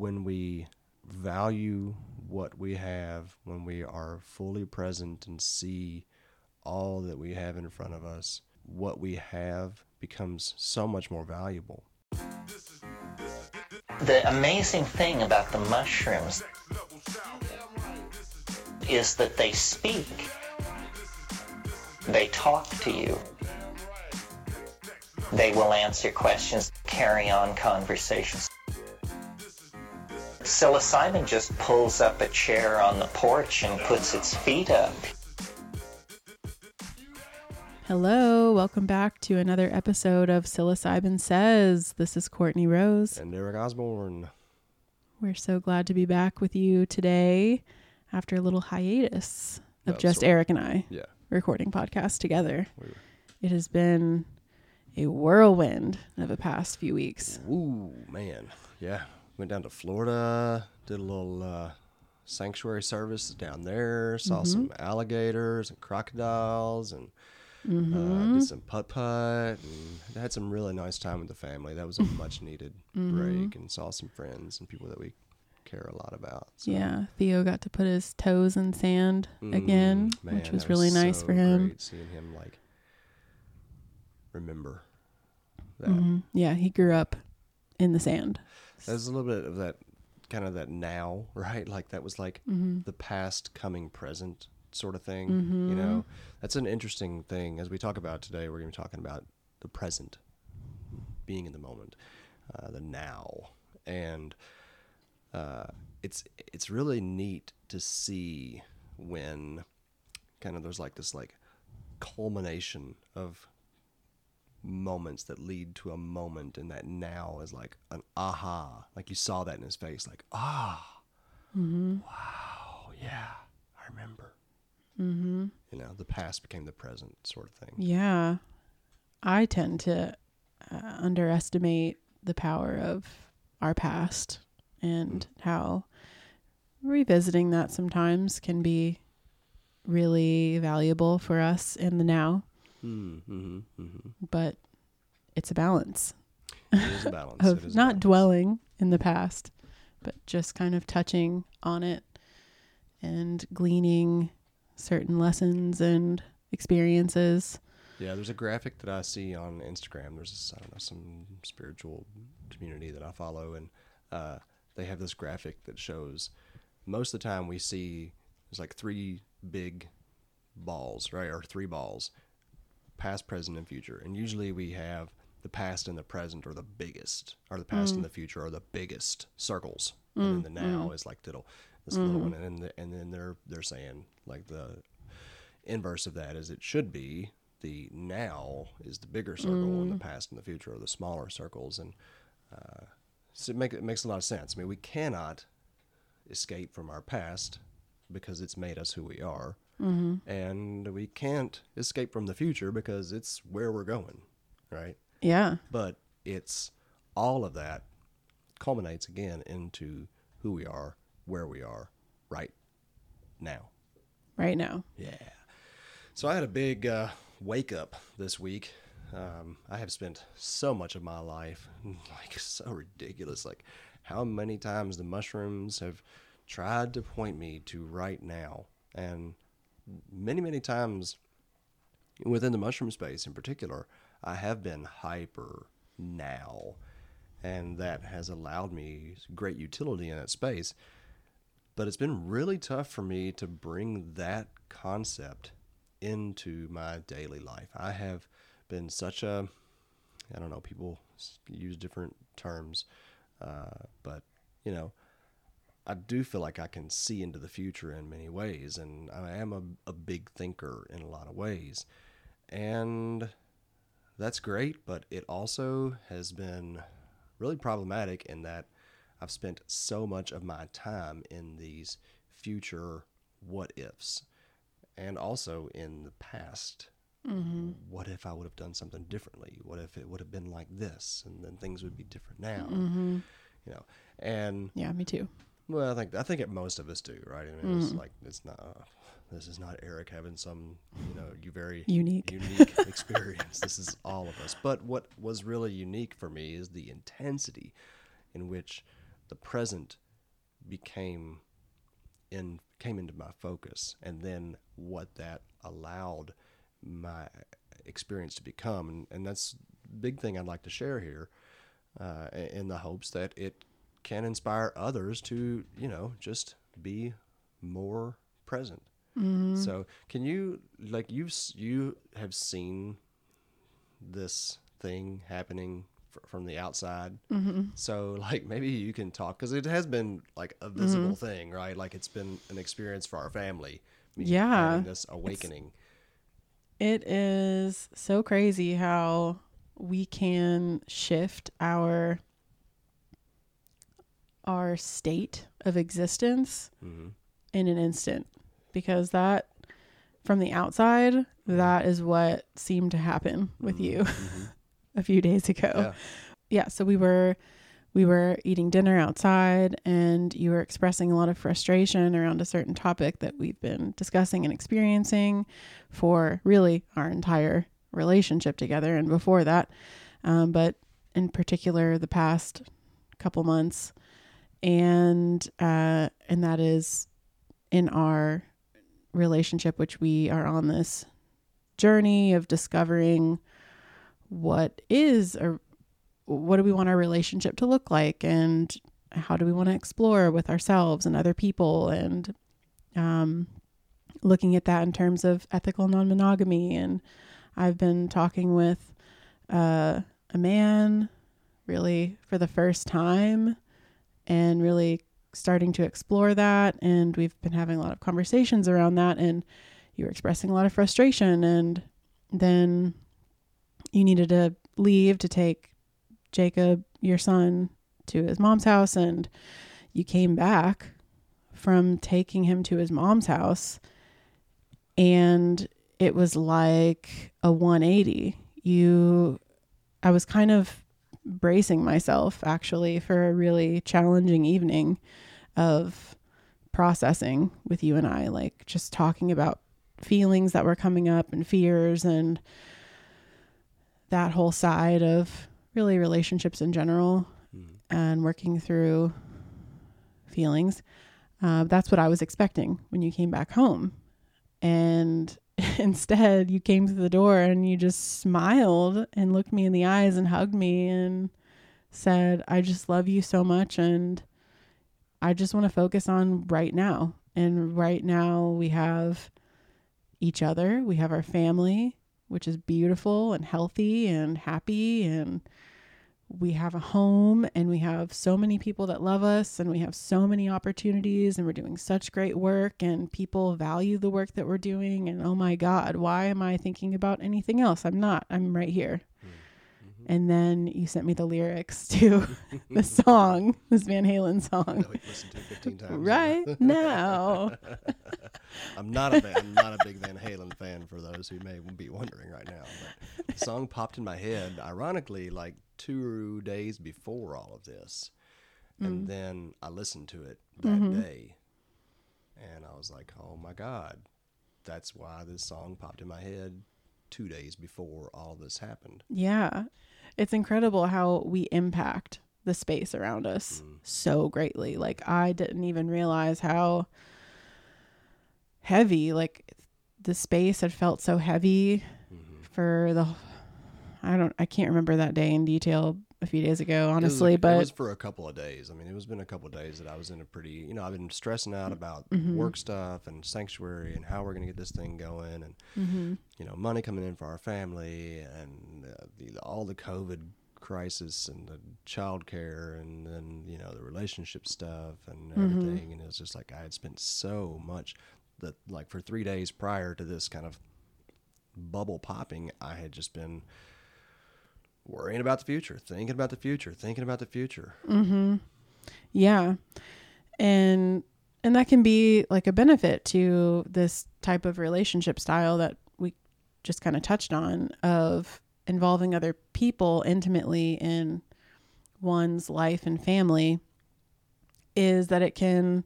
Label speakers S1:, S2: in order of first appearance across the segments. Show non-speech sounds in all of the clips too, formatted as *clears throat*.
S1: when we value what we have, when we are fully present and see all that we have in front of us, what we have becomes so much more valuable.
S2: The amazing thing about the mushrooms is that they speak. They talk to you. They will answer questions, carry on conversations. Psilocybin just pulls up a chair on the porch and puts its feet up.
S3: Hello, welcome back to another episode of Psilocybin Says. This is Courtney Rose.
S1: And Eric Osborne.
S3: We're so glad to be back with you today after a little hiatus of
S1: Well,
S3: just
S1: sort of.
S3: Eric and I
S1: Yeah.
S3: recording podcasts together.
S1: We
S3: It has been a whirlwind of the past few weeks.
S1: Ooh, man. Yeah. Went down to Florida, did a little uh, sanctuary service down there, saw some alligators and crocodiles, and uh, did some putt putt, and had some really nice time with the family. That was a much needed *laughs* break, and saw some friends and people that we care a lot about. So,
S3: Yeah, Theo got to put his toes in sand again,
S1: mm, man,
S3: which was really nice
S1: so
S3: for him.
S1: Seeing him like remember that.
S3: Mhm. Yeah, he grew up in the sand.
S1: There's a little bit of that kind of that now, *laughs* right? Like that was like
S3: Mm-hmm.
S1: the past coming present sort of thing. You know, that's an interesting thing. As we talk about today, we're going to be talking about the present, being in the moment, uh, the now, and uh, it's it's really neat to see when kind of there's like this like culmination of moments that lead to a moment and that now is like an aha. Like you saw that in his face like ah wow yeah i remember. Mm-hmm. you know the past became the present sort of thing.
S3: Yeah. I tend to uh, underestimate the power of our past and how revisiting that sometimes can be really valuable for us in the now,
S1: mm-hmm, mm-hmm.
S3: but it's a balance
S1: it is a *laughs* balance
S3: of not
S1: balance.
S3: dwelling in the past, but just kind of touching on it and gleaning certain lessons and experiences.
S1: Yeah, there's a graphic that I see on Instagram. There's this, I don't know some spiritual community that I follow, and uh, they have this graphic that shows most of the time we see there's like three big balls, right, or three balls, past, present, and future, and usually we have the past and the present are the biggest, or the past and mm. the future are the biggest circles, and then mm, the now mm. is like little this little mm-hmm. one, and the, and then they're they're saying like the inverse of that is it should be the now is the bigger circle and the past and the future are the smaller circles. And uh, so it, make, it makes a lot of sense. I mean we cannot escape from our past because it's made us who we are and we can't escape from the future because it's where we're going right
S3: Yeah.
S1: but it's all of that culminates again into who we are where we are right now
S3: Right now.
S1: yeah. So I had a big uh, wake up this week. Um, I have spent so much of my life, *laughs* like so ridiculous, like how many times the mushrooms have tried to point me to right now. And many, many times within the mushroom space in particular, I have been hyper now. And that has allowed me great utility in that space but it's been really tough for me to bring that concept into my daily life. I have been such a, I don't know, people use different terms, uh, but you know, I do feel like I can see into the future in many ways, and I am a, a big thinker in a lot of ways, and that's great. But it also has been really problematic in that I've spent so much of my time in these future what ifs, and also in the past. Mm-hmm. What if I would have done something differently? What if it would have been like this, and then things would be different now? Mm-hmm. You know, and
S3: Yeah, me too.
S1: Well, I think I think it, most of us do, right? I mean, it's like it's not. Uh, this is not Eric having some, you know, you very
S3: Unique.
S1: unique *laughs* experience. this is all of us. But what was really unique for me is the intensity in which the present became in came into my focus and then what that allowed my experience to become and, and that's big thing i'd like to share here uh, in the hopes that it can inspire others to you know just be more present. Mm-hmm. So can you like you've you have seen this thing happening fr- from the outside. Mm-hmm. So *laughs* like maybe you can talk because it has been like a visible mm-hmm. thing right? Like it's been an experience for our family
S3: Yeah.
S1: this awakening.
S3: It is so crazy how we can shift our our state of existence mm-hmm. in an instant because that from the outside mm-hmm. that is what seemed to happen with mm-hmm. you *laughs* a few days ago.
S1: Yeah.
S3: yeah so we were we were eating dinner outside and you were expressing a lot of frustration around a certain topic that we've been discussing and experiencing for really our entire relationship together and before that. Um, but in particular the past couple months and uh, and that is in our relationship which we are on this journey of discovering what is a what do we want our relationship to look like and how do we want to explore with ourselves and other people and um, looking at that in terms of ethical non-monogamy. And i've been talking with uh, a man really for the first time and really starting to explore that and we've been having a lot of conversations around that and you were expressing a lot of frustration and then you needed to leave to take Jacob, your son, to his mom's house, and you came back from taking him to his mom's house, and it was like a 180. You, I was kind of bracing myself actually for a really challenging evening of processing with you and I, like just talking about feelings that were coming up and fears and that whole side of really relationships in general and working through feelings. Uh, that's what I was expecting when you came back home. And *laughs* instead, you came through the door and you just smiled and looked me in the eyes and hugged me and said, I just love you so much. And I just want to focus on right now. And right now, we have each other, we have our family, which is beautiful and healthy and happy and we have a home and we have so many people that love us and we have so many opportunities and we're doing such great work and people value the work that we're doing and oh my god why am i thinking about anything else? I'm not. I'm right here Mm-hmm. and then you sent me the lyrics *laughs* to the song this van halen song
S1: that we've listened to 15 times
S3: right *laughs* now *laughs*
S1: I'm not a I'm not a big Van Halen fan for those who may be wondering right now. But the song popped in my head, ironically, like two days before all of this, and mm. then I listened to it that mm-hmm. day, and I was like, "Oh my God, that's why this song popped in my head two days before all this happened."
S3: Yeah. It's incredible how we impact the space around us so greatly. Like I didn't even realize how heavy like the space had felt so heavy for the I don't I can't remember that day in detail a few days ago
S1: It was
S3: honestly,
S1: it
S3: but
S1: was for a couple of days. I mean, it was been a couple of days that I was in a pretty, you know, I've been stressing out about
S3: Mm-hmm.
S1: work stuff and sanctuary and how we're going to get this thing going, and
S3: Mm-hmm.
S1: you know, money coming in for our family and uh, the, all the COVID crisis and the child care and then you know the relationship stuff and
S3: Mm-hmm.
S1: everything, and it was just like I had spent so much that like for three days prior to this kind of bubble popping, I had just been worrying about the future, thinking about the future, thinking about the future. Hmm.
S3: Yeah. And and that can be like a benefit to this type of relationship style that we just kind of touched on of involving other people intimately in one's life and family is that it can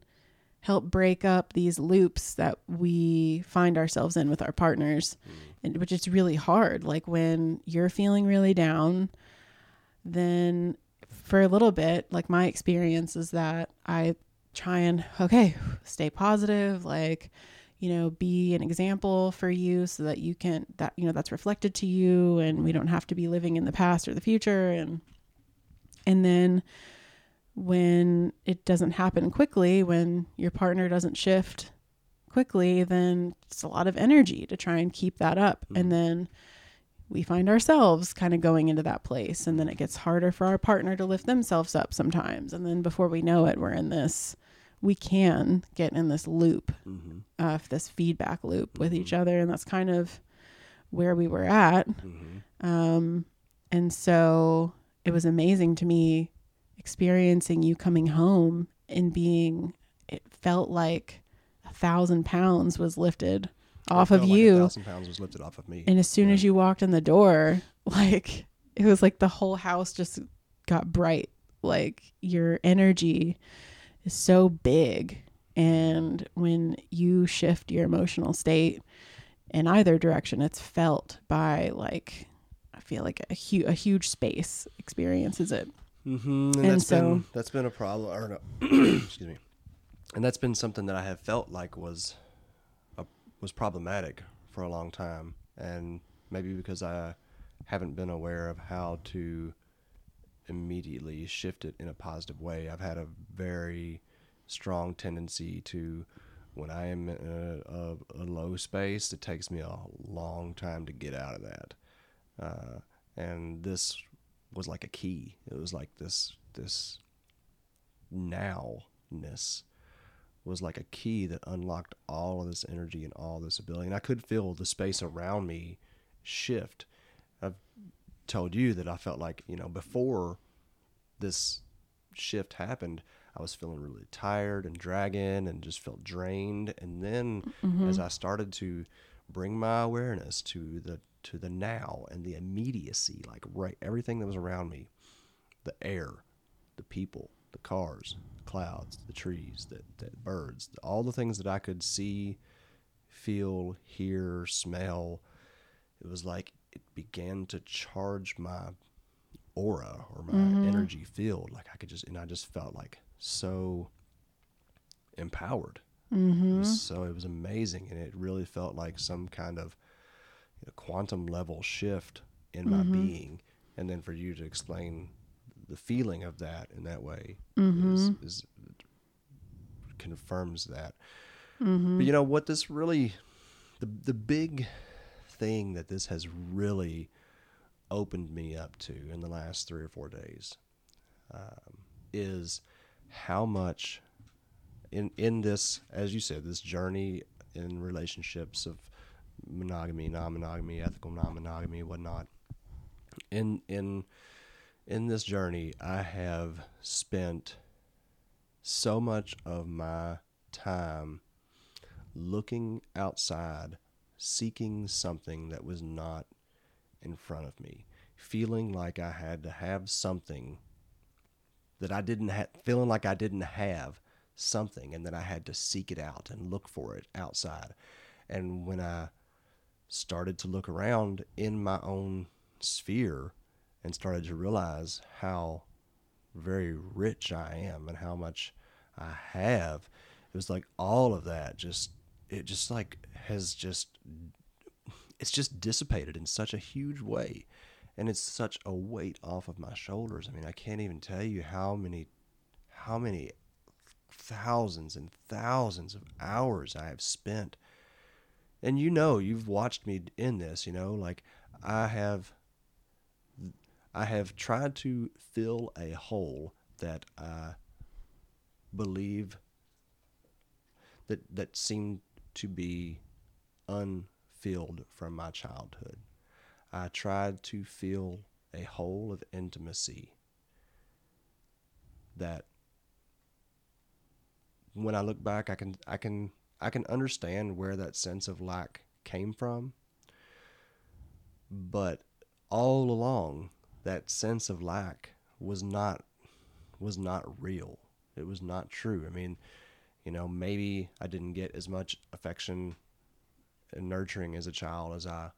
S3: help break up these loops that we find ourselves in with our partners. Mm. And which is really hard. Like when you're feeling really down then for a little bit, like my experience is that I try and, okay, stay positive, like, you know, be an example for you so that you can, that, you know, that's reflected to you and we don't have to be living in the past or the future. And, and then when it doesn't happen quickly, when your partner doesn't shift quickly, then it's a lot of energy to try and keep that up. Hmm. And then, we find ourselves kind of going into that place and then it gets harder for our partner to lift themselves up sometimes and then before we know it we're in this we can get in this loop
S1: Mm-hmm.
S3: of this feedback loop with each other and that's kind of where we were at
S1: Mm-hmm.
S3: um, and so it was amazing to me experiencing you coming home and being it felt like a thousand pounds was lifted off of you
S1: a thousand pounds was lifted off of me.
S3: and as soon as you walked in the door, *laughs* like it was like the whole house just got bright. Like your energy is so big. And when you shift your emotional state in either direction, it's felt by like, I feel like a, hu- a huge space experiences it.
S1: Mm-hmm. And,
S3: And
S1: that's
S3: so-
S1: been that's been a problem. Or no, *clears throat* excuse me. And that's been something that I have felt like was a, was problematic for a long time, and maybe because I haven't been aware of how to immediately shift it in a positive way. I've had a very strong tendency to when I am in a, a, a low space, it takes me a long time to get out of that. Uh, and this was like a key. It was like this this nowness was like a key that unlocked all of this energy and all this ability. And I could feel the space around me shift. I've told you that I felt like, you know, before this shift happened, I was feeling really tired and dragging and just felt drained. And then mm-hmm. as I started to bring my awareness to the to the now and the immediacy, like right everything that was around me, the air, the people, the cars, the clouds, the trees, the, the birds, all the things that I could see, feel, hear, smell. It was like it began to charge my aura or my mm-hmm. energy field. Like I could just, and I just felt like so empowered. It mm-hmm. was so it was amazing, and it really felt like some kind of you know, quantum level shift in my mm-hmm. being. And then for you to explain the feeling of that in that way is, is confirms that. But you know what? This really, the the big thing that this has really opened me up to in the last three or four days um, is how much in in this, as you said, this journey in relationships of monogamy, non-monogamy, ethical non-monogamy, whatnot. In in in this journey, I have spent so much of my time looking outside, seeking something that was not in front of me, feeling like I had to have something that I didn't have, feeling like I didn't have something, and that I had to seek it out and look for it outside. And when I started to look around in my own sphere and started to realize how very rich I am and how much I have, it was like all of that just, it just like has just, it's just dissipated in such a huge way. And it's such a weight off of my shoulders. I mean, I can't even tell you how many, how many thousands and thousands of hours I have spent. And you know, you've watched me in this, you know, like I have I have tried to fill a hole that I believe that that seemed to be unfilled from my childhood. I tried to fill a hole of intimacy that when I look back I can I can I can understand where that sense of lack came from. But all along that sense of lack was not was not real. It was not true. I mean, you know, maybe I didn't get as much affection and nurturing as a child as I,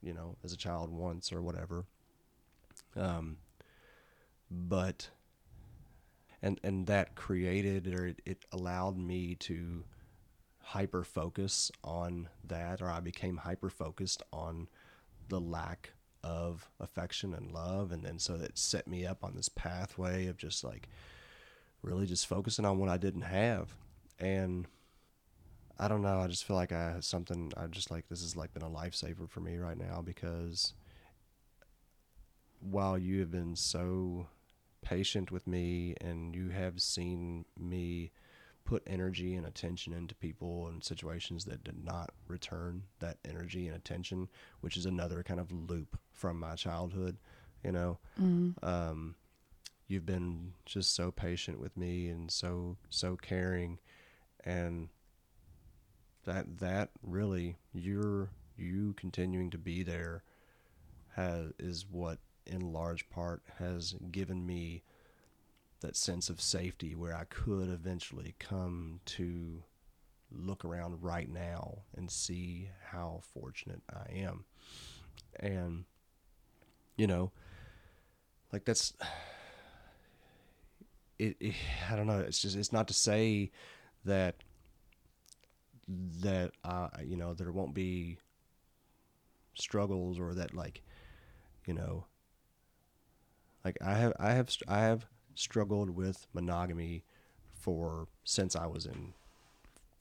S1: you know, as a child once or whatever. Um, but and and that created or it, it allowed me to hyper focus on that or I became hyper focused on the lack of affection and love and then so that set me up on this pathway of just like really just focusing on what I didn't have and I don't know I just feel like I have something I just like this has like been a lifesaver for me right now because while you have been so patient with me and you have seen me put energy and attention into people and situations that did not return that energy and attention, which is another kind of loop from my childhood. You know,
S3: Mm-hmm.
S1: um, you've been just so patient with me and so so caring, and that that really you're you continuing to be there has is what in large part has given me that sense of safety where I could eventually come to look around right now and see how fortunate I am. And, you know, like that's, it, it I don't know. It's just, it's not to say that, that, uh, you know, there won't be struggles or that like, you know, like I have, I have, I have struggled with monogamy for since I was in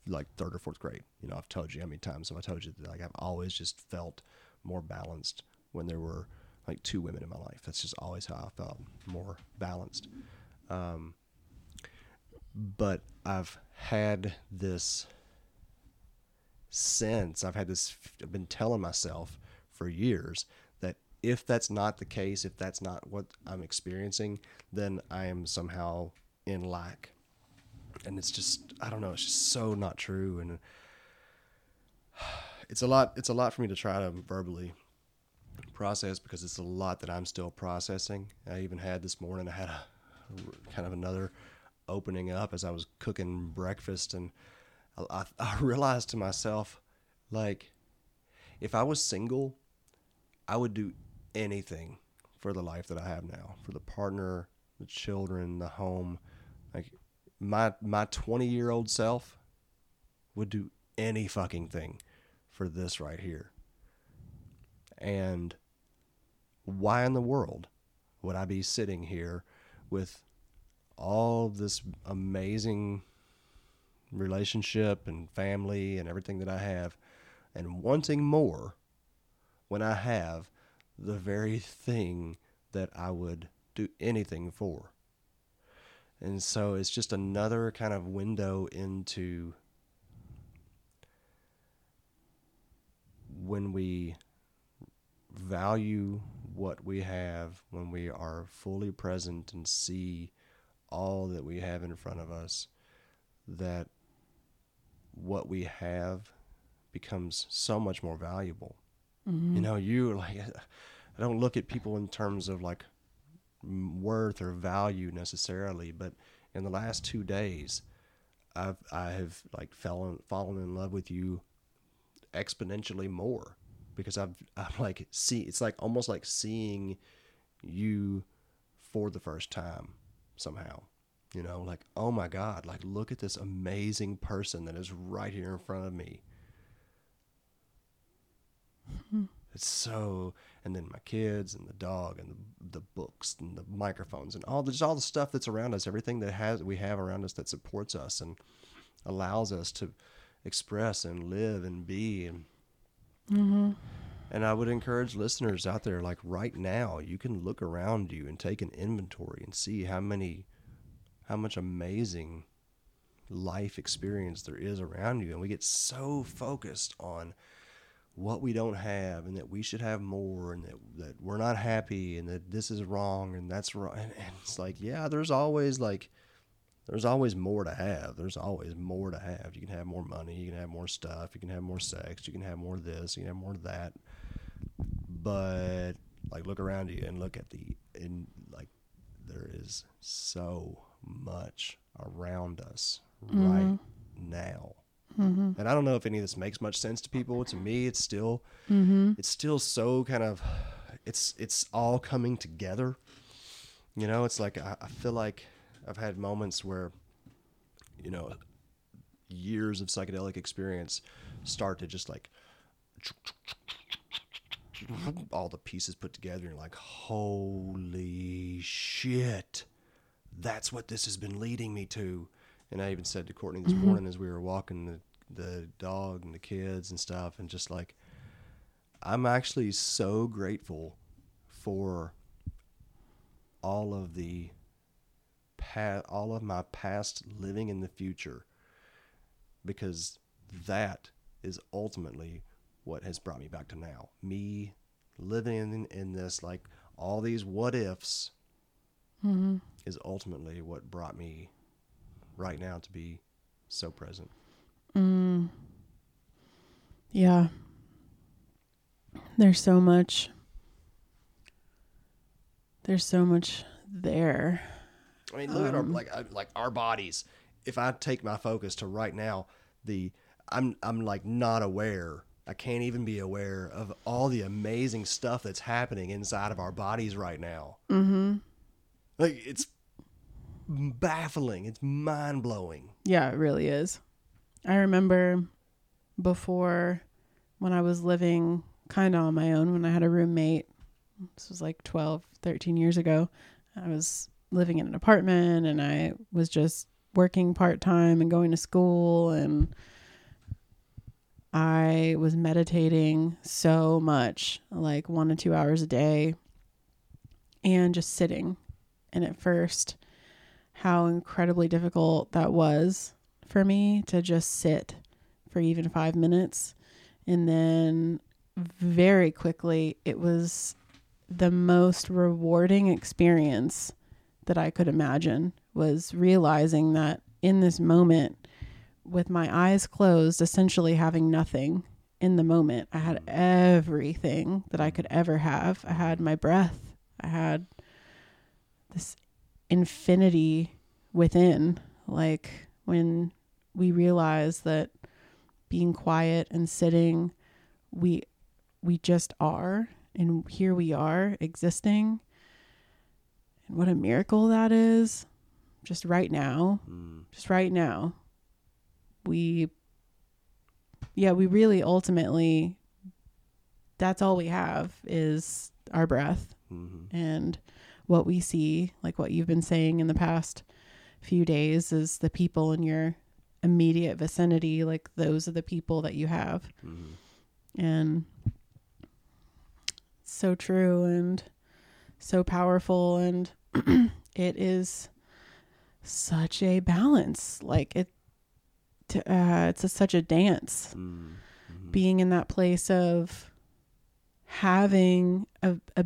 S1: like third or fourth grade. You know, I've told you how many times have I told you that like I've always just felt more balanced when there were like two women in my life. That's just always how I felt more balanced. Um, but I've had this sense, I've had this, I've been telling myself for years that if that's not the case, if that's not what I'm experiencing, then I am somehow in lack. And it's just, I don't know, it's just so not true. And *sighs* it's a lot, it's a lot for me to try to verbally process because it's a lot that I'm still processing. I even had this morning, I had a kind of another opening up as I was cooking breakfast and I, *laughs* I realized to myself, like, if I was single, I would do anything for the life that I have now, for the partner, the children, the home. Like my my 20 year old self would do any fucking thing for this right here. And why in the world would I be sitting here with all this amazing relationship and family and everything that I have and wanting more when I have the very thing that I would do anything for. And so it's just another kind of window into when we value what we have, when we are fully present and see all that we have in front of us, that what we have becomes so much more valuable. Mm-hmm. You know, you *laughs* like, I don't look at people in terms of like worth or value necessarily, but in the last two days, I've I have like fallen fallen in love with you exponentially more because I've *laughs* I'm like see it's like almost like seeing you for the first time somehow. You know, like oh my god, like look at this amazing person that is right here in front of me. Hmm. It's so, and then my kids and the dog and the, the books and the microphones and all the, just all the stuff that's around us, everything that has we have around us that supports us and allows us to express and live and be. And, Mm-hmm. and I would encourage listeners out there, like right now, you can look around you and take an inventory and see how many, how much amazing life experience there is around you. And we get so focused on what we don't have and that we should have more and that, that we're not happy and that this is wrong and that's wrong. And, and it's like, yeah, there's always like, there's always more to have. There's always more to have. You can have more money. You can have more stuff. You can have more sex. You can have more this. You can have more of that. But like, look around you and look at the and like, there is so much around us mm-hmm. right now. Mm-hmm. And I don't know if any of this makes much sense to people. To me, it's still mm-hmm. it's still so kind of it's it's all coming together. You know, it's like I, I feel like I've had moments where, you know, years of psychedelic experience start to just like all the pieces put together and you're like holy shit. That's what this has been leading me to. And i even said to courtney this mm-hmm. morning as we were walking the, the dog and the kids and stuff and just like i'm actually so grateful for all of the pa- all of my past living in the future because that is ultimately what has brought me back to now. Me living in, in this, like all these what ifs, mm-hmm. is ultimately what brought me right now to be so present. Mm.
S3: Yeah. There's so much. There's so much there.
S1: I mean, look at our like like our bodies. If I take my focus to right now, the I'm I'm like not aware. I can't even be aware of all the amazing stuff that's happening inside of our bodies right now. Mm-hmm. Like it's baffling. It's mind blowing.
S3: Yeah, it really is. I remember before when I was living kind of on my own when I had a roommate. This was like 12, 13 years ago. I was living in an apartment and I was just working part time and going to school and I was meditating so much, like 1 to 2 hours a day and just sitting. And at first how incredibly difficult that was for me to just sit for even five minutes. And then very quickly, it was the most rewarding experience that I could imagine was realizing that in this moment, with my eyes closed, essentially having nothing in the moment, I had everything that I could ever have. I had my breath, I had this infinity within. Like when we realize that being quiet and sitting, we we just are, and here we are existing. And what a miracle that is! Just right now, just right now, we, yeah, we really ultimately, that's all we have is our breath
S1: Mm-hmm.
S3: and what we see, like what you've been saying in the past few days, is the people in your immediate vicinity. Like those are the people that you have,
S1: Mm-hmm.
S3: and so true and so powerful, and *clears throat* it is such a balance. Like it, to, uh, it's a, such a dance
S1: Mm-hmm.
S3: being in that place of having a, a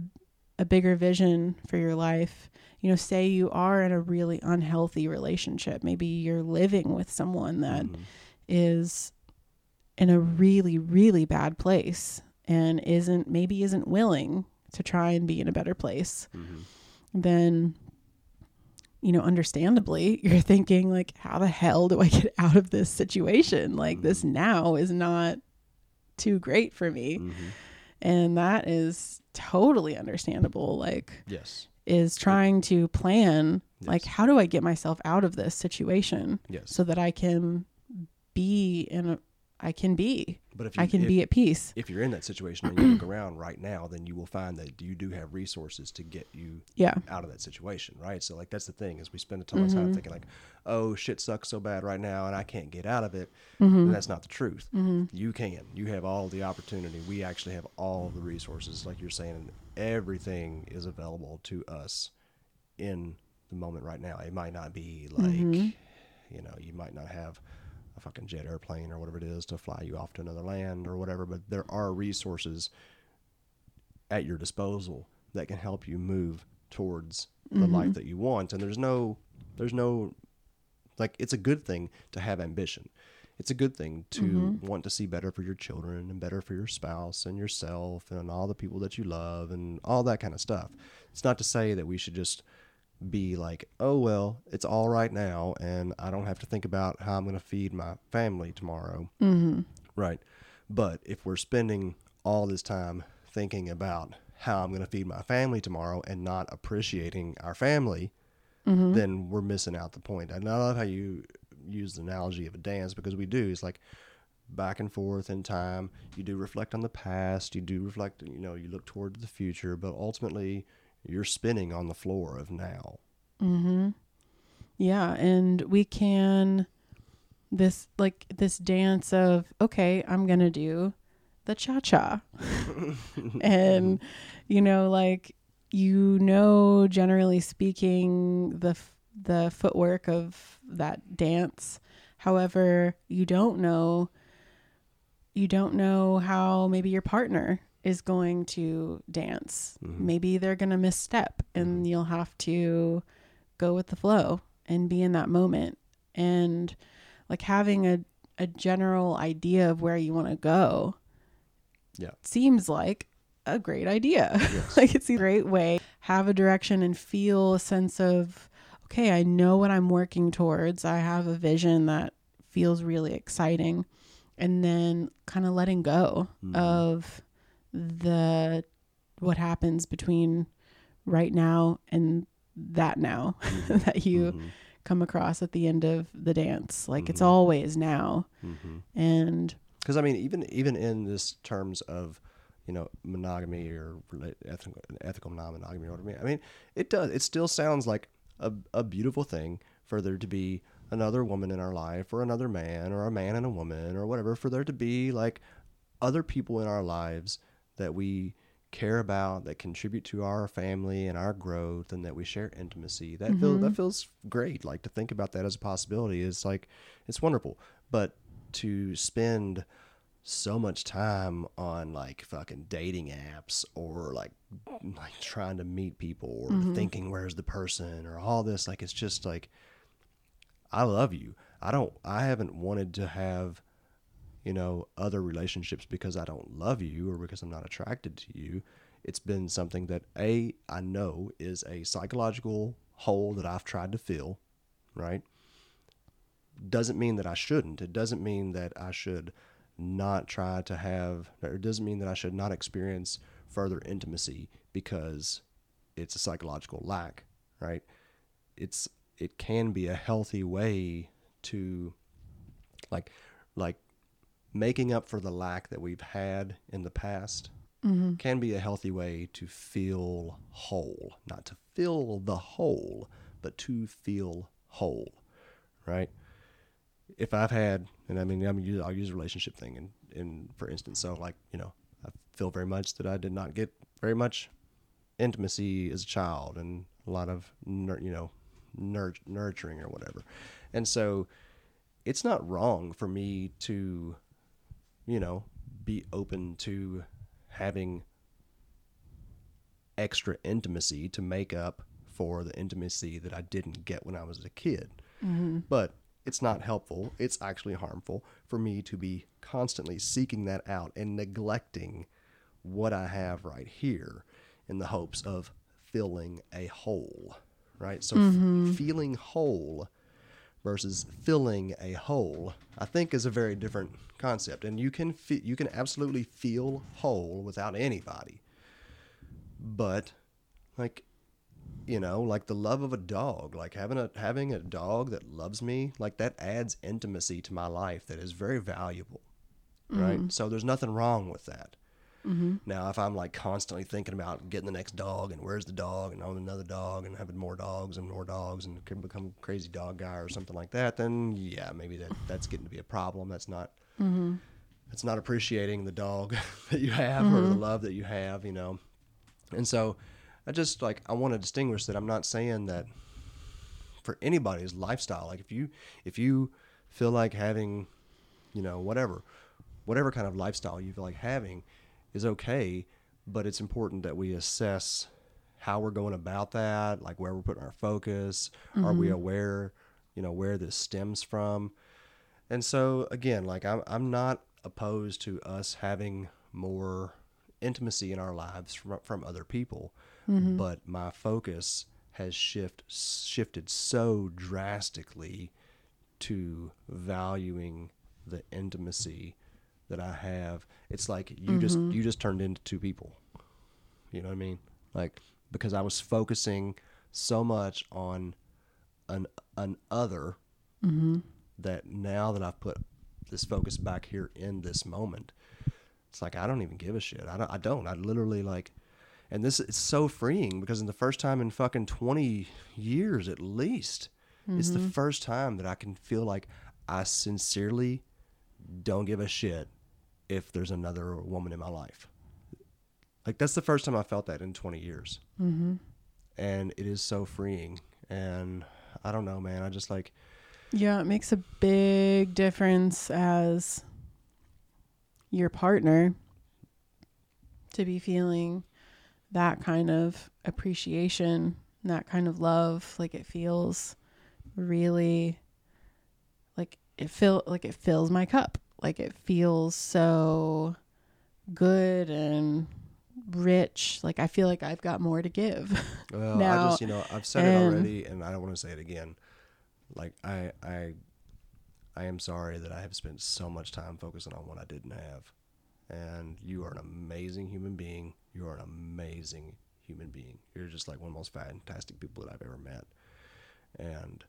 S3: a bigger vision for your life you know say you are in a really unhealthy relationship maybe you're living with someone that is in a really really bad place and isn't maybe isn't willing to try and be in a better place
S1: Mm-hmm.
S3: Then you know understandably *laughs* you're thinking like how the hell do i get out of this situation like this now is not too great for me
S1: Mm-hmm.
S3: and that is totally understandable like
S1: Yes.
S3: is trying to plan like how do i get myself out of this situation
S1: Yes.
S3: so that i can be and I can be
S1: But if you,
S3: i can
S1: if,
S3: be at peace
S1: if you're in that situation and you look around right now, then you will find that you do have resources to get you
S3: yeah
S1: out of that situation, right? So like that's the thing is we spend a ton of time mm-hmm. thinking like, oh shit sucks so bad right now and I can't get out of it. And that's not the truth. Mm-hmm. You can. You have all the opportunity. We actually have all the resources, like you're saying, and everything is available to us in the moment right now. It might not be like, you know, you might not have a fucking jet airplane or whatever it is to fly you off to another land or whatever, but there are resources at your disposal that can help you move towards the mm-hmm. life that you want. And there's no there's no like it's a good thing to have ambition. It's a good thing to mm-hmm. want to see better for your children and better for your spouse and yourself and all the people that you love and all that kind of stuff. It's not to say that we should just be like oh well it's all right now and i don't have to think about how i'm going to feed my family tomorrow
S3: mm-hmm.
S1: Right. But if we're spending all this time thinking about how I'm going to feed my family tomorrow and not appreciating our family,
S3: Mm-hmm.
S1: then we're missing out the point. And I love how you use the analogy of a dance because we do. It's like back and forth in time. You do reflect on the past. You do reflect, you know, you look toward the future, but ultimately you're spinning on the floor of now. Mm-hmm.
S3: Yeah, and we can this like this dance of okay, I'm going to do the cha-cha. *laughs* and you know like you know generally speaking the f- the footwork of that dance. However, you don't know you don't know how maybe your partner is going to dance. Mm-hmm. Maybe they're going to misstep and mm-hmm. you'll have to go with the flow and be in that moment. And like having a a general idea of where you want to go
S1: Yeah.
S3: seems like a great idea. *laughs* Like it's a great way. Have a direction and feel a sense of okay i know what i'm working towards. I have a vision that feels really exciting. And then kind of letting go mm-hmm. of the what happens between right now and that now *laughs* mm-hmm. that you mm-hmm. come across at the end of the dance. Like it's mm-hmm. always now. And
S1: Because I mean, even even in this terms of, you know, monogamy or ethical, ethical non-monogamy, or what I mean, I mean, it does. It still sounds like a, a beautiful thing for there to be another woman in our life, or another man, or a man and a woman, or whatever. For there to be like other people in our lives that we care about, that contribute to our family and our growth, and that we share intimacy. That feels that mm-hmm. feels great. Like to think about that as a possibility is like it's wonderful. But to spend so much time on like fucking dating apps or like like trying to meet people or mm-hmm. thinking where's the person or all this like it's just like I love you. I don't I haven't wanted to have you know other relationships because I don't love you or because I'm not attracted to you. It's been something that a I know is a psychological hole that I've tried to fill, right? doesn't mean that I shouldn't. It doesn't mean that I should not try to have, it doesn't mean that I should not experience further intimacy because it's a psychological lack, right? It's it can be a healthy way to like like making up for the lack that we've had in the past mm-hmm. can be a healthy way to feel whole, not to fill the hole, but to feel whole, right? if I've had, and I mean, I'm use, I'll use a relationship thing, and in for instance, so like you know, I feel very much that I did not get very much intimacy as a child, and a lot of you know, nur- nurturing or whatever, and so it's not wrong for me to, you know, be open to having extra intimacy to make up for the intimacy that I didn't get when I was a kid. Mm-hmm. But it's not helpful. It's actually harmful for me to be constantly seeking that out and neglecting what I have right here in the hopes of filling a hole, right? So f- mm-hmm. feeling whole versus filling a hole, I think is a very different concept. And you can fe- you can absolutely feel whole without anybody. But like you know, like the love of a dog, like having a having a dog that loves me, like that adds intimacy to my life that is very valuable, right? Mm-hmm. So there's nothing wrong with that. Mm-hmm. Now, if I'm like constantly thinking about getting the next dog and where's the dog and owning another dog and having more dogs and more dogs and can become a crazy dog guy or something like that, then yeah, maybe that that's getting to be a problem. That's not mm-hmm. that's not appreciating the dog *laughs* that you have or the mm-hmm. love that you have, you know. And so I just like I want to distinguish that I'm not saying that for anybody's lifestyle. Like if you if you feel like having, you know, whatever, whatever kind of lifestyle you feel like having is okay, but it's important that we assess how we're going about that, like where we're putting our focus. Are we mm-hmm. aware, you know, where this stems from? And so again, like I'm I'm not opposed to us having more intimacy in our lives from from other people, mm-hmm. but my focus has shift shifted so drastically to valuing the intimacy that I have. It's like you just mm-hmm. you just turned into two people. You know what I mean? Like because I was focusing so much on an an other mm-hmm. that now that I've put this focus back here in this moment, it's like I don't even give a shit. I don't. I don't. I literally like, and this is so freeing because in the first time in fucking twenty years at least, it's the mm-hmm. first time that I can feel like I sincerely don't give a shit if there's another woman in my life. Like that's the first time I felt that in twenty years, mm-hmm. and it is so freeing. And I don't know, man. I just like.
S3: Yeah, it makes a big difference as your partner to be feeling that kind of appreciation, that kind of love. Like it feels really like it feel like it fills my cup. Like it feels so good and rich. Like I feel like I've got more to give. *laughs*
S1: Well, I
S3: Now,
S1: just you know I've said it already, and I don't want to say it again. Like I I I am sorry that I have spent so much time focusing on what I didn't have. And you are an amazing human being. You are an amazing human being. You're just like one of the most fantastic people that I've ever met. And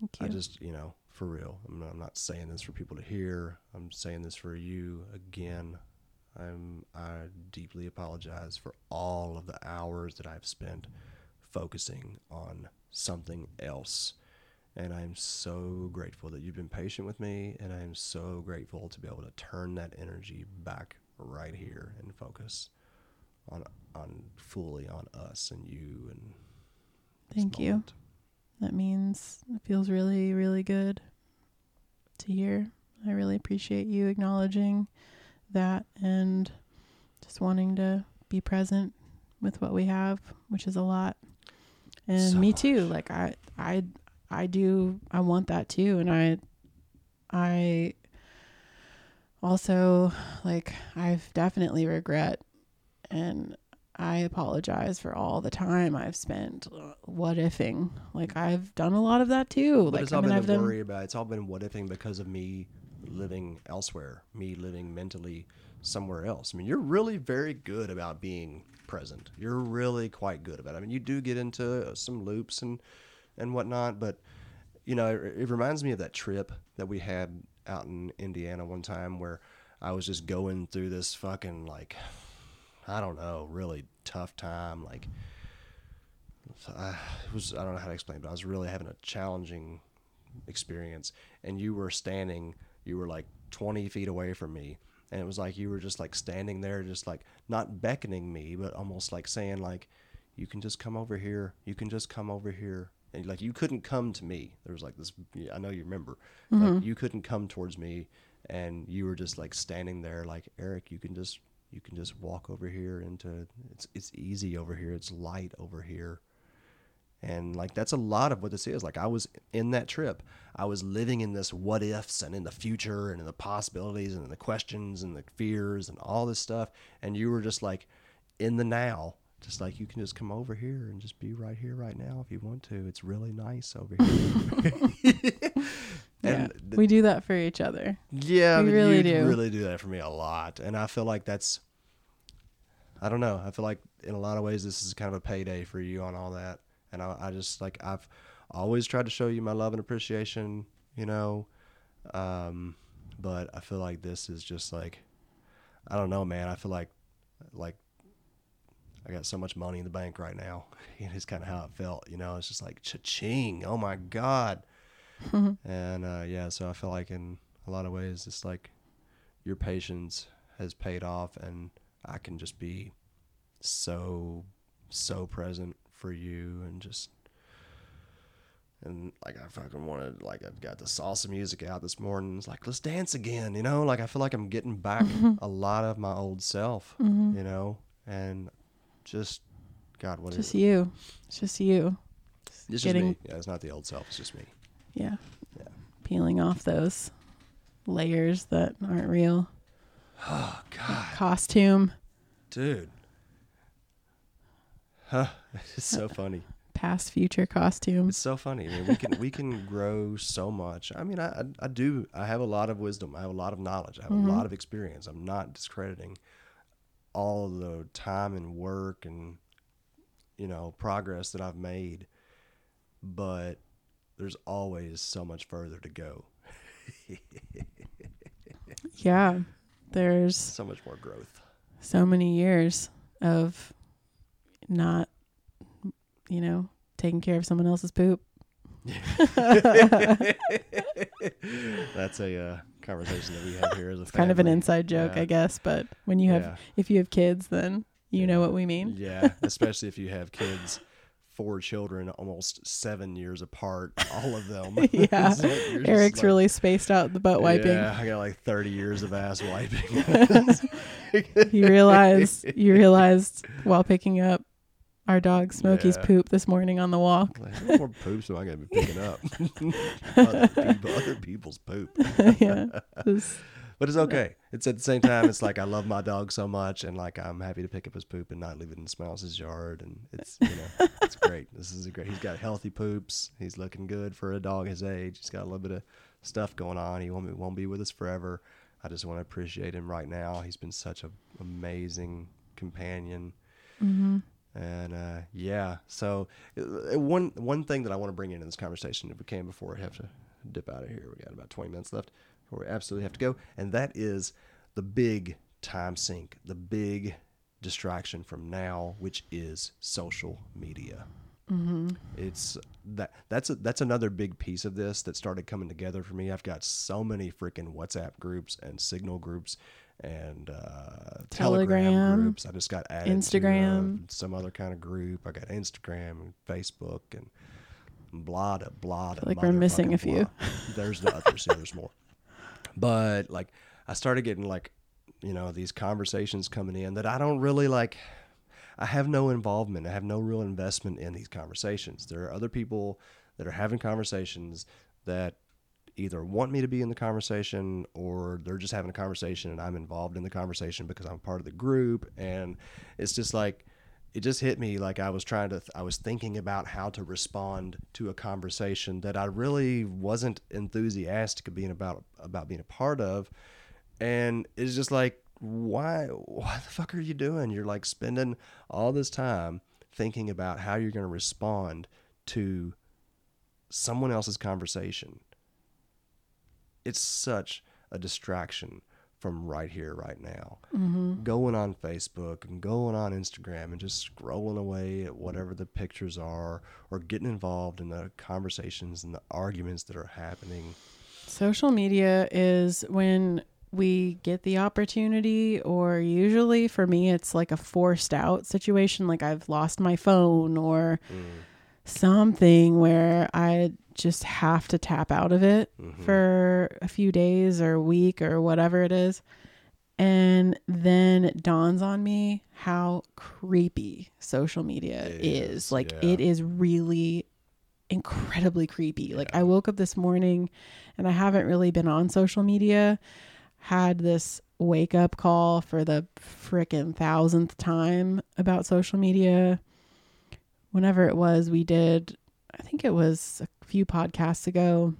S3: Thank you.
S1: I just, you know, for real. I'm not, I'm not saying this for people to hear. I'm saying this for you again. I'm I deeply apologize for all of the hours that I've spent focusing on something else. And I'm so grateful that you've been patient with me and I'm so grateful to be able to turn that energy back right here and focus on on fully on us and you and
S3: Thank you.
S1: moment.
S3: That means it feels really, really good to hear. I really appreciate you acknowledging that and just wanting to be present with what we have, which is a lot. And
S1: So
S3: me too.
S1: much.
S3: Like I I I do I want that too and I I also like I've definitely regret and I apologize for all the time I've spent uh, what ifing. Like I've done a lot of that too.
S1: But
S3: like
S1: it's
S3: I
S1: all
S3: mean
S1: been
S3: I've done
S1: worry about. It's all been what ifing because of me living elsewhere, me living mentally somewhere else. I mean, you're really very good about being present. You're really quite good about it. I mean, you do get into some loops and and whatnot, but you know, it, it reminds me of that trip that we had out in Indiana one time where I was just going through this fucking like I don't know, really tough time like I uh, it was I don't know how to explain, it, but I was really having a challenging experience. And you were standing, you were like 20 feet away from me, and it was like you were just like standing there, just like not beckoning me, but almost like saying like, "You can just come over here. You can just come over here." And like you couldn't come to me. There was like this. I know you remember. Like mm-hmm. you couldn't come towards me, and you were just like standing there, like Eric. You can just you can just walk over here into it's it's easy over here. It's light over here. And like that's a lot of what this is. Like i was in that trip. I was living in this what ifs and in the future and in the possibilities and in the questions and the fears and all this stuff. And you were just like in the now just like you can just come over here and just be right here right now if you want to. It's really nice over here *laughs* *laughs* and th-
S3: we do that for each other.
S1: yeah,
S3: We
S1: but
S3: really
S1: you
S3: do.
S1: really do that for me a lot, and I feel like that's. I don't know. I feel like in a lot of ways this is kind of a payday for you on all that, and I, I just like I've always tried to show you my love and appreciation, you know, um, but I feel like this is just like, I don't know, man. I feel like, like. I got so much money in the bank right now. *laughs* And it's kind of how it felt, you know. It's just like cha-ching. Oh my god. *laughs* and uh, yeah, so I feel like in a lot of ways, it's like your patience has paid off, and I can just be so so present for you, and just and like I fucking wanted, like I've got the salsa music out this morning. It's like let's dance again, you know. Like I feel like I'm getting back *laughs* a lot of my old self, you know, and just God, what is
S3: Just you. It's just you.
S1: It's just
S3: getting-
S1: me. Yeah, it's not the old self. It's just me.
S3: Yeah.
S1: Yeah.
S3: Peeling off those layers that aren't real. *sighs*
S1: Oh God.
S3: Costume,
S1: dude. Huh? *laughs* It's so funny.
S3: past, future
S1: costume.
S3: It's
S1: so funny. I mean, we can we can *laughs* grow so much. I mean, I I- I do. I have a lot of wisdom. I have a lot of knowledge. I have a mm-hmm. lot of experience. I'm not discrediting all the time and work and you know progress that I've made, but there's always so much further to go. *laughs*
S3: Yeah. There's
S1: So much more growth.
S3: so many years of not, you know, taking care of someone else's poop. *laughs*
S1: That's a uh, conversation that we have here as a
S3: It's kind of an inside joke,
S1: Yeah.
S3: I guess, but when you have
S1: Yeah.
S3: if you have kids then you know what we mean.
S1: Yeah, especially if you have kids, four children, almost seven years apart, all of them. *laughs* *laughs*
S3: Yeah.
S1: So
S3: Eric's
S1: like-
S3: really spaced out the butt wiping.
S1: Yeah, I got like 30 years of ass wiping. *laughs*
S3: You realized you realized while picking up our dog Smokey's
S1: Yeah.
S3: poop this morning on the walk.
S1: like, more poops am I going to be picking up? other, people, other people's poop.
S3: yeah. This-
S1: But it's okay. It's at the same time, it's like I love my dog so much, and like I'm happy to pick up his poop and not leave it in Smiles' yard, and it's you know it's *laughs* great. This is a great. He's got healthy poops. He's looking good for a dog his age. He's got a little bit of stuff going on. He won't be, won't be with us forever. I just want to appreciate him right now. He's been such an amazing companion. And uh, yeah, so uh, one one thing that I want to bring into this conversation, if we can, before I have to dip out of here, we got about twenty minutes left before we absolutely have to go, and that is the big time sink, the big distraction from now, which is social media. It's that that's a, that's another big piece of this that started coming together for me. I've got so many freaking WhatsApp groups and Signal groups and uh, Telegram,
S3: Telegram,
S1: groups. I just got added to, uh,
S3: Instagram.
S1: some other kind of group. I got Instagram and Facebook and blah blah. blah
S3: like we're missing a few.
S1: blah. There's the others. yeah, there's more. *laughs* But like, I started getting like, you know, these conversations coming in that I don't really like. I have no involvement. I have no real investment in these conversations. There are other people that are having conversations that either want me to be in the conversation or they're just having a conversation and I'm involved in the conversation because I'm part of the group. And it's just like, it just hit me like I was trying to, I was thinking about how to respond to a conversation that I really wasn't enthusiastic being about, about being a part of. And it's just like, why, why the fuck are you doing? You're like spending all this time thinking about how you're going to respond to someone else's conversation. It's such a distraction from right here, right now. Mm-hmm. Going on Facebook and going on Instagram and just scrolling away at whatever the pictures are or getting involved in the conversations and the arguments that are happening.
S3: Social media is when we get the opportunity, or usually for me, it's like a forced out situation. Like I've lost my phone or mm. Something where I just have to tap out of it mm-hmm. for a few days or a week or whatever it is. And then it dawns on me how creepy social media
S1: It
S3: is.
S1: is,
S3: Like
S1: yeah.
S3: it is really incredibly creepy. Like I woke up this morning and I haven't really been on social media. Had this wake up call for the frickin' thousandth time about social media. Whenever it was, we did, I think it was a few podcasts ago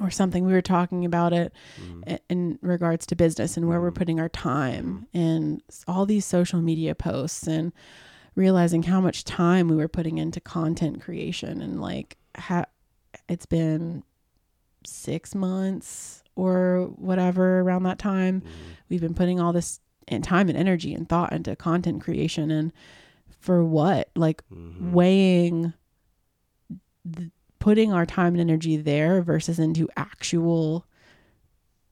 S3: or something. We were talking about it mm-hmm. i- in regards to business and where we're mm-hmm. putting our time and all these social media posts and realizing how much time we were putting into content creation and like ha- it's been six months or whatever around that time. Mm-hmm. We've been putting all this and time and energy and thought into content creation and for what? Like weighing th- putting our time and energy there versus into actual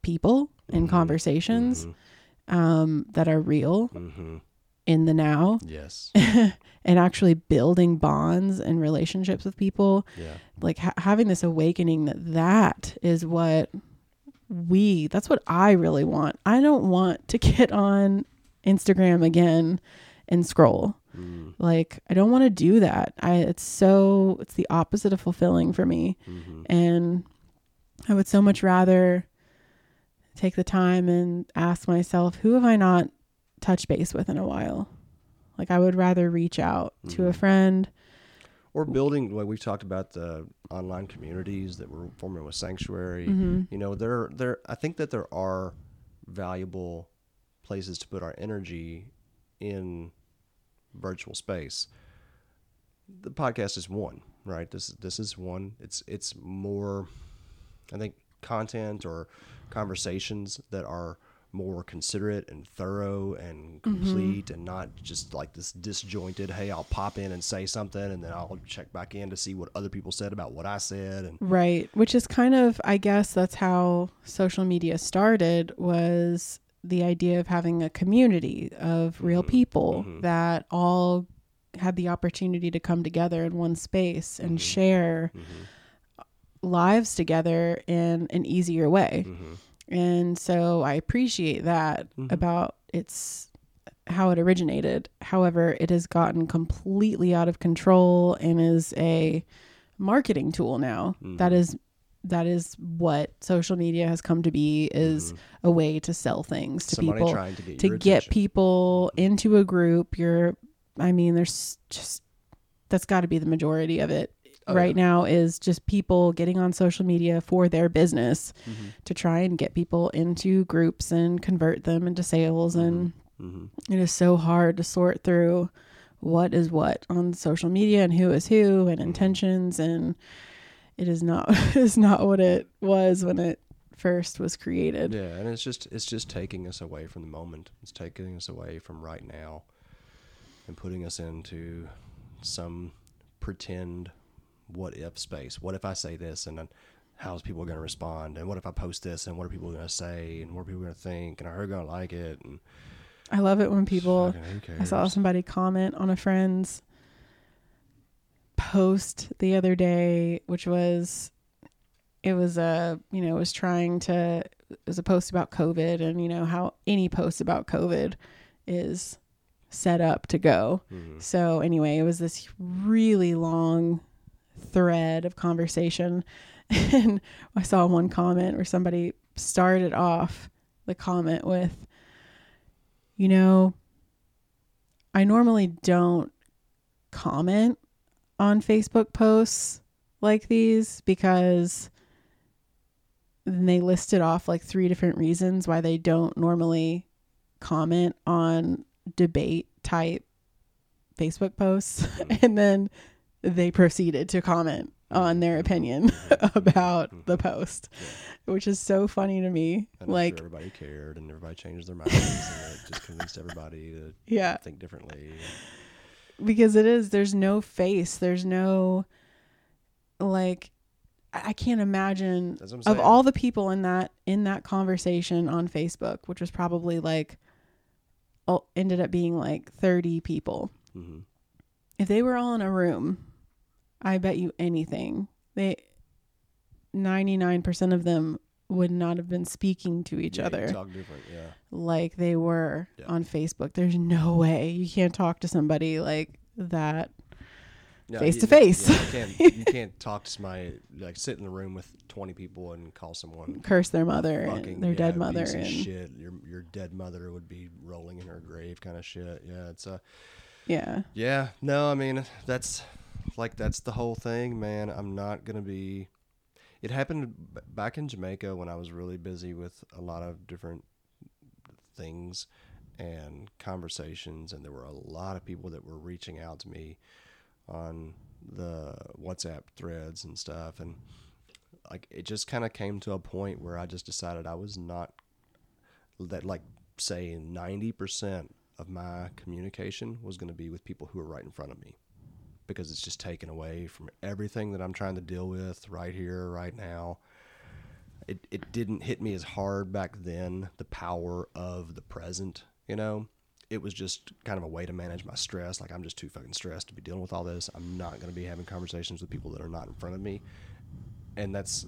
S3: people and conversations um, that are real
S1: Mm-hmm.
S3: in the now.
S1: Yes. *laughs*
S3: and actually building bonds and relationships with people.
S1: Yeah.
S3: like ha- having this awakening that that is what we that's what i really want. I don't want to *laughs* get on instagram again and scroll
S1: Mm.
S3: like i don't want to do that i it's so it's the opposite of fulfilling for me
S1: Mm-hmm.
S3: and i would so much rather take the time and ask myself who have i not touched base with in a while like i would rather reach out to a friend
S1: or building like we've talked about the online communities that we're forming with sanctuary
S3: Mm-hmm.
S1: you know there there i think that there are valuable places to put our energy in virtual space. The podcast is one, right? This this is one. It's it's more I think content or conversations that are more considerate and thorough and mm-hmm. complete and not just like this disjointed hey i'll pop in and say something and then i'll check back in to see what other people said about what i said and
S3: Right, which is kind of I guess that's how social media started was the idea of having a community of real mm-hmm. people mm-hmm. that all had the opportunity to come together in one space and mm-hmm. share lives together in an easier way. And so I appreciate that about its how it originated. However, it has gotten completely out of control and is a marketing tool now. That is that is what social media has come to be is a way to sell things to
S1: Somebody
S3: people
S1: trying to get
S3: to get people into a group. You're I mean there's just that's got to be the majority of it
S1: Oh,
S3: right now is just people getting on social media for their business
S1: Mm-hmm.
S3: to try and get people into groups and convert them into sales and
S1: Mm-hmm.
S3: it is so hard to sort through what is what on social media and who is who
S1: Mm-hmm.
S3: and intentions and it is not *laughs* is not what it was when it first was created.
S1: yeah and it's just it's just taking us away from the moment. It's taking us away from right now and putting us into some pretend what if space. What if i say this and then how's people going to respond? And what if i post this and what are people going to say and what are people going to think? And are they going to like it? And
S3: I love it when people I saw somebody comment on a friend's post the other day, which was it was a you know it was trying to it was a post about COVID and you know how any post about COVID is set up to go.
S1: Mhm.
S3: So anyway, it was this really long thread of conversation *laughs* and I saw one comment where somebody started off the comment with you know I normally don't comment on Facebook posts like these because then they listed off like three different reasons why they don't normally comment on debate type Facebook posts. Mm-hmm. *laughs* and then they proceeded to comment on their mm-hmm. opinion *laughs* about the mm-hmm. post, which is so funny to me. Like,
S1: sure everybody cared and everybody changed their minds and it just convinced everybody to *laughs*
S3: yeah.
S1: think differently
S3: because it is there's no face there's no like i can't imagine
S1: That's what I'm
S3: of all the people in that in that conversation on facebook which was probably like oh, ended up being like 30 people.
S1: Hmm
S3: if they were all in a room i bet you anything they 99% of them would not have been speaking to each
S1: Yeah,
S3: other
S1: talk different yeah
S3: like they were
S1: Yeah.
S3: on facebook there's no way you can't talk to somebody like that Face
S1: you-
S3: to face.
S1: you can't you *laughs* can't talk to somebody like sit in the room with twenty people and call someone
S3: curse their mother
S1: fucking
S3: and their
S1: yeah,
S3: dead mother and
S1: shit. Your your dead mother would be rolling in her grave, kind of shit. Yeah, it's uh
S3: yeah
S1: yeah. No, I mean that's like that's the whole thing, man. I'm not gonna be. It happened back in Jamaica when I was really busy with a lot of different things and conversations, and there were a lot of people that were reaching out to me on the WhatsApp threads and stuff, and like it just kind of came to a point where I just decided I was not that like say 90% of my communication was going to be with people who were right in front of me because it's just taken away from everything that I'm trying to deal with right here right now. It, it didn't hit me as hard back then the power of the present you know? It was just kind of a way to manage my stress. Like i'm just too fucking stressed to be dealing with all this. I'm not going to be having conversations with people that are not in front of me. And that's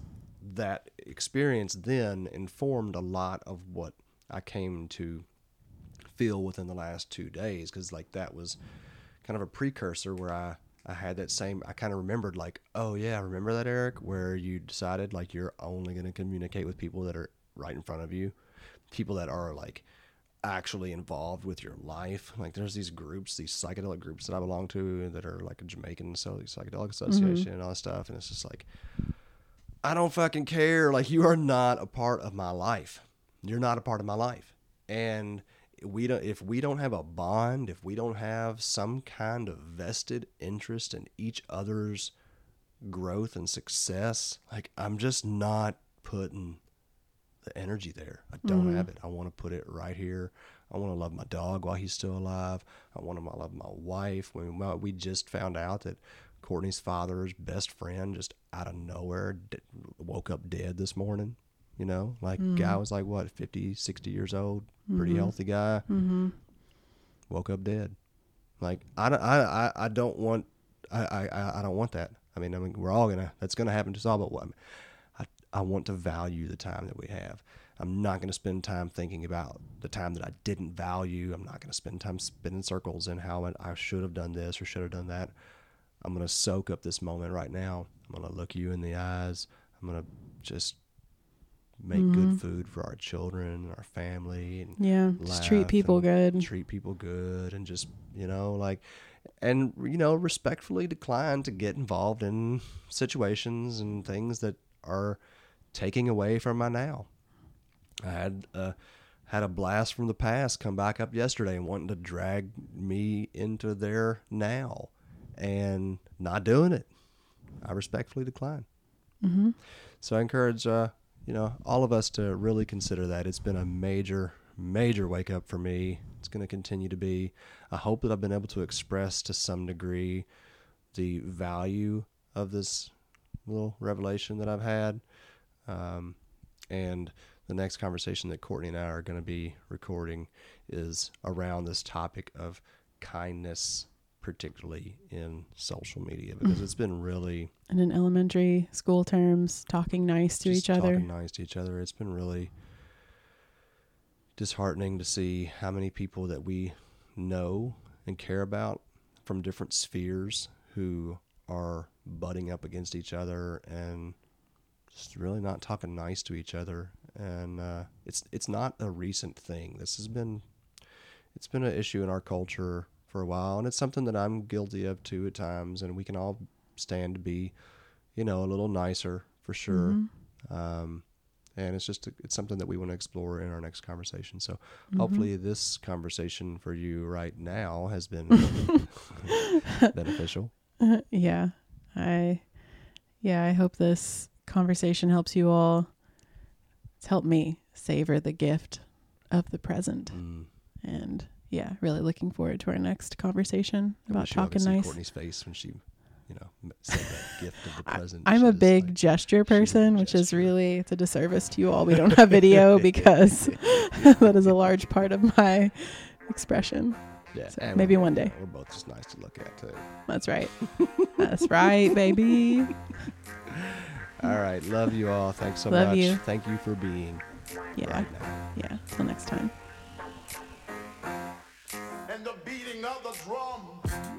S1: that experience then informed a lot of what i came to feel within the last two days because like that was kind of a precursor where i i had that same i kind of remembered like oh yeah I remember that eric where you decided like you're only going to communicate with people that are right in front of you people that are like actually involved with your life like there's these groups these psychedelic groups that i belong to that are like a jamaican psychedelic mm-hmm. association and all that stuff and it's just like I don't fucking care. Like you are not a part of my life. You're not a part of my life. And we don't if we don't have a bond, if we don't have some kind of vested interest in each other's growth and success, like I'm just not putting the energy there. I don't mm-hmm. have it. I want to put it right here. I want to love my dog while he's still alive. I want to love my wife. When we just found out that Courtney's father's best friend just out of nowhere d- woke up dead this morning. You know, like guy was like what 50, 60 years old, pretty healthy guy.
S3: Mm-hmm.
S1: Woke up dead. Like I, don't- I, I, I don't want I, I, I- I don't want that. I mean, I mean, we're all gonna that's gonna happen to us all. But what I, I want to value the time that we have. I'm not gonna spend time thinking about the time that I didn't value. I'm not gonna spend time spinning circles in how I I should have done this or should have done that. I'm gonna soak up this moment right now. I'm gonna look you in the eyes. I'm gonna just make good food for our children, our family, and
S3: Yeah. Just treat people good.
S1: treat people good and just you know like and you know respectfully decline to get involved in situations and things that are taking away from my now i had uh had a blast from the past come back up yesterday and wanting to drag me into their now and not doing it i respectfully decline
S3: Mm-hmm.
S1: so I encourage, uh, you know, all of us to really consider that. It's been a major, major wake up for me. It's going to continue to be. I hope that I've been able to express to some degree the value of this little revelation that I've had. Um, and the next conversation that Courtney and I are going to be recording is around this topic of kindness, particularly in social media, because it's been really
S3: And in elementary school terms, talking nice to each other.
S1: talking nice to each other. It's been really disheartening to see how many people that we know and care about from different spheres who are butting up against each other and just really not talking nice to each other. And uh, it's it's not a recent thing. This has been it's been an issue in our culture for a while, and it's something that I'm guilty of too at times. And we can all stand to be, you know, a little nicer for sure.
S3: Mm-hmm.
S1: Um, and it's just it's something that we want to explore in our next conversation. So
S3: Mm-hmm.
S1: hopefully this conversation for you right now has been *laughs* *laughs* beneficial. *laughs*
S3: yeah. I yeah, I hope this conversation helps you all. It's helped me savor the gift of the present.
S1: Mm.
S3: And yeah, really looking forward to our next conversation about
S1: wish you all could
S3: talking nice.
S1: Courtney's face when she, you know, said that *laughs* gift of the present.
S3: I'm a big
S1: like-
S3: gesture person, which is really it's a disservice to you all. We don't have *laughs* video *laughs* because that is a large part of my expression.
S1: yeah,
S3: so maybe one day.
S1: We're both just nice to look at too.
S3: That's right. That's right, baby.
S1: All right, love you all. Thanks so
S3: Love
S1: much.
S3: you.
S1: Thank you for being
S3: Yeah.
S1: right.
S3: Yeah. Till next time and the beating of the drums.